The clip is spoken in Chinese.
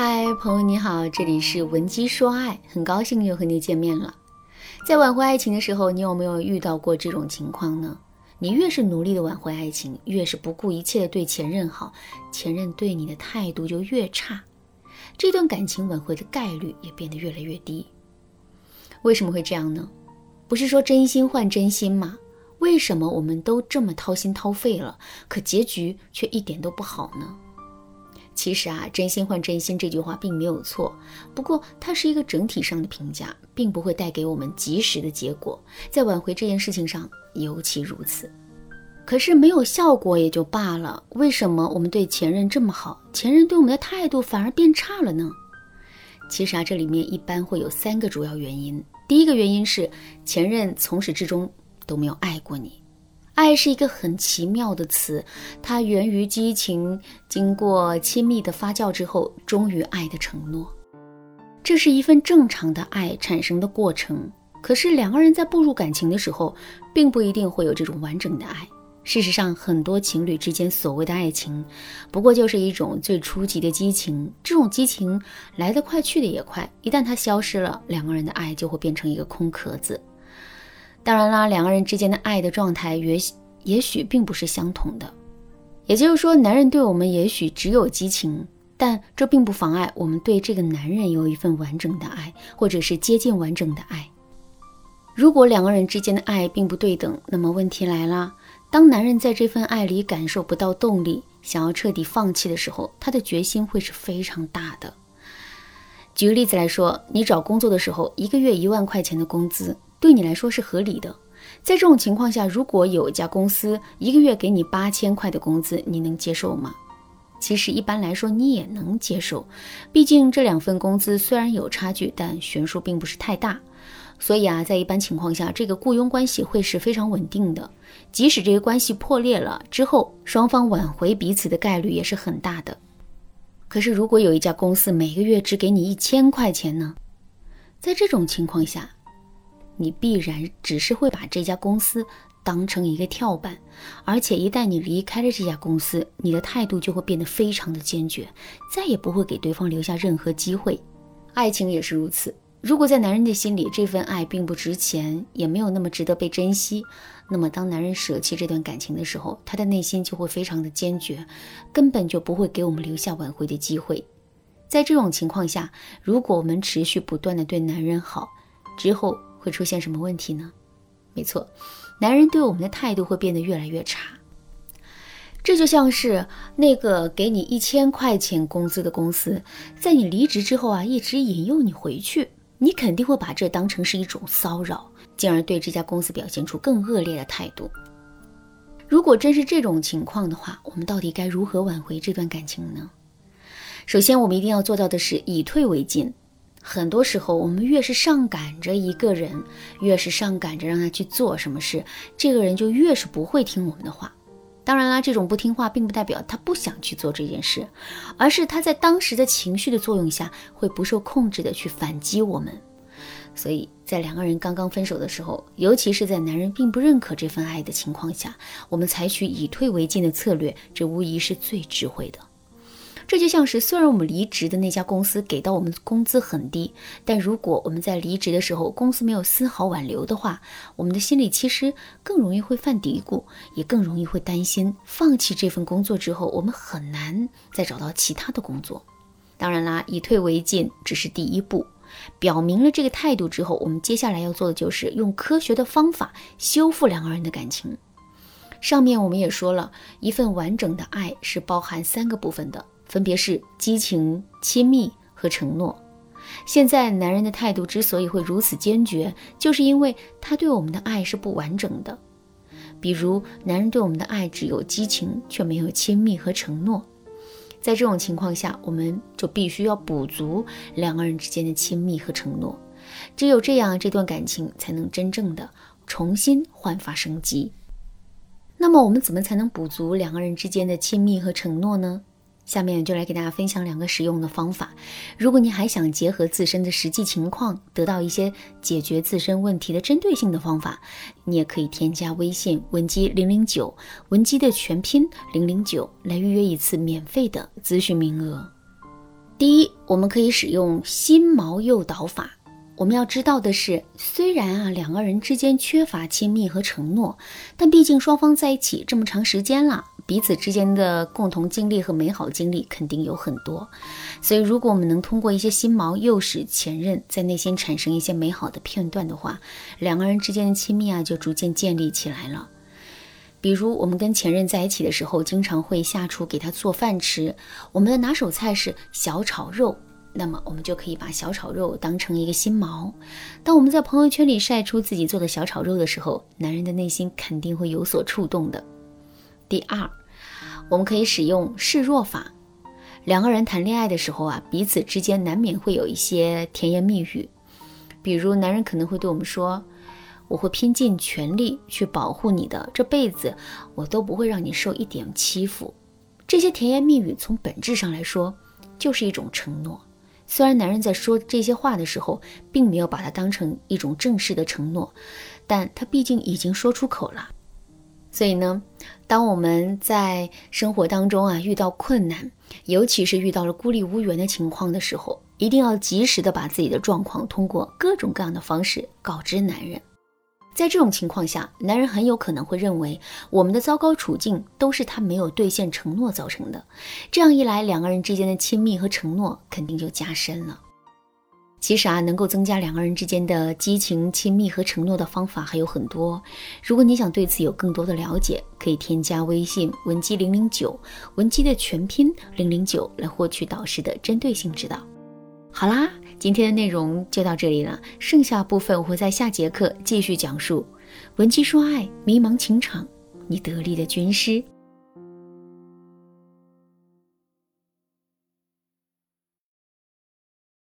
嗨，朋友你好，这里是文姬说爱，很高兴又和你见面了。在挽回爱情的时候，你有没有遇到过这种情况呢？你越是努力的挽回爱情，越是不顾一切的对前任好，前任对你的态度就越差，这段感情挽回的概率也变得越来越低。为什么会这样呢？不是说真心换真心吗？为什么我们都这么掏心掏肺了，可结局却一点都不好呢？其实啊，真心换真心这句话并没有错，不过它是一个整体上的评价，并不会带给我们及时的结果。在挽回这件事情上尤其如此。可是没有效果也就罢了，为什么我们对前任这么好，前任对我们的态度反而变差了呢？其实啊，这里面一般会有三个主要原因。第一个原因是前任从始至终都没有爱过你。爱是一个很奇妙的词，它源于激情，经过亲密的发酵之后，终于爱的承诺。这是一份正常的爱产生的过程。可是两个人在步入感情的时候，并不一定会有这种完整的爱。事实上，很多情侣之间所谓的爱情，不过就是一种最初级的激情。这种激情来得快，去得也快。一旦它消失了，两个人的爱就会变成一个空壳子。当然啦，两个人之间的爱的状态也也许并不是相同的，也就是说，男人对我们也许只有激情，但这并不妨碍我们对这个男人有一份完整的爱，或者是接近完整的爱。如果两个人之间的爱并不对等，那么问题来了：当男人在这份爱里感受不到动力，想要彻底放弃的时候，他的决心会是非常大的。举个例子来说，你找工作的时候，一个月一万块钱的工资。对你来说是合理的，在这种情况下，如果有一家公司一个月给你八千块的工资，你能接受吗？其实一般来说你也能接受，毕竟这两份工资虽然有差距，但悬殊并不是太大。所以啊，在一般情况下，这个雇佣关系会是非常稳定的。即使这个关系破裂了之后，双方挽回彼此的概率也是很大的。可是如果有一家公司每个月只给你一千块钱呢？在这种情况下，你必然只是会把这家公司当成一个跳板，而且一旦你离开了这家公司，你的态度就会变得非常的坚决，再也不会给对方留下任何机会。爱情也是如此，如果在男人的心里这份爱并不值钱，也没有那么值得被珍惜，那么当男人舍弃这段感情的时候，他的内心就会非常的坚决，根本就不会给我们留下挽回的机会。在这种情况下，如果我们持续不断的对男人好，之后。会出现什么问题呢？没错，男人对我们的态度会变得越来越差。这就像是那个给你一千块钱工资的公司，在你离职之后啊，一直引诱你回去，你肯定会把这当成是一种骚扰，进而对这家公司表现出更恶劣的态度。如果真是这种情况的话，我们到底该如何挽回这段感情呢？首先，我们一定要做到的是以退为进。很多时候，我们越是上赶着一个人，越是上赶着让他去做什么事，这个人就越是不会听我们的话。当然啦，这种不听话并不代表他不想去做这件事，而是他在当时的情绪的作用下，会不受控制的去反击我们。所以在两个人刚刚分手的时候，尤其是在男人并不认可这份爱的情况下，我们采取以退为进的策略，这无疑是最智慧的。这就像是，虽然我们离职的那家公司给到我们工资很低，但如果我们在离职的时候公司没有丝毫挽留的话，我们的心里其实更容易会犯嘀咕，也更容易会担心放弃这份工作之后，我们很难再找到其他的工作。当然啦，以退为进只是第一步，表明了这个态度之后，我们接下来要做的就是用科学的方法修复两个人的感情。上面我们也说了一份完整的爱是包含三个部分的。分别是激情、亲密和承诺。现在男人的态度之所以会如此坚决，就是因为他对我们的爱是不完整的。比如，男人对我们的爱只有激情，却没有亲密和承诺。在这种情况下，我们就必须要补足两个人之间的亲密和承诺。只有这样，这段感情才能真正的重新焕发生机。那么，我们怎么才能补足两个人之间的亲密和承诺呢？下面就来给大家分享两个实用的方法。如果你还想结合自身的实际情况，得到一些解决自身问题的针对性的方法，你也可以添加微信文姬零零九，文姬的全拼零零九，来预约一次免费的咨询名额。第一，我们可以使用心锚诱导法。我们要知道的是，虽然啊两个人之间缺乏亲密和承诺，但毕竟双方在一起这么长时间了，彼此之间的共同经历和美好经历肯定有很多。所以，如果我们能通过一些新毛诱使前任在内心产生一些美好的片段的话，两个人之间的亲密啊就逐渐建立起来了。比如，我们跟前任在一起的时候，经常会下厨给他做饭吃，我们的拿手菜是小炒肉。那么我们就可以把小炒肉当成一个新毛。当我们在朋友圈里晒出自己做的小炒肉的时候，男人的内心肯定会有所触动的。第二，我们可以使用示弱法。两个人谈恋爱的时候啊，彼此之间难免会有一些甜言蜜语，比如男人可能会对我们说：“我会拼尽全力去保护你的，这辈子我都不会让你受一点欺负。”这些甜言蜜语从本质上来说就是一种承诺。虽然男人在说这些话的时候，并没有把它当成一种正式的承诺，但他毕竟已经说出口了。所以呢，当我们在生活当中啊遇到困难，尤其是遇到了孤立无援的情况的时候，一定要及时的把自己的状况通过各种各样的方式告知男人。在这种情况下，男人很有可能会认为我们的糟糕处境都是他没有兑现承诺造成的。这样一来，两个人之间的亲密和承诺肯定就加深了。其实啊，能够增加两个人之间的激情、亲密和承诺的方法还有很多。如果你想对此有更多的了解，可以添加微信文姬零零九，文姬的全拼零零九，来获取导师的针对性指导。好啦。今天的内容就到这里了，剩下部分我会在下节课继续讲述。文姬说爱，迷茫情场，你得力的军师。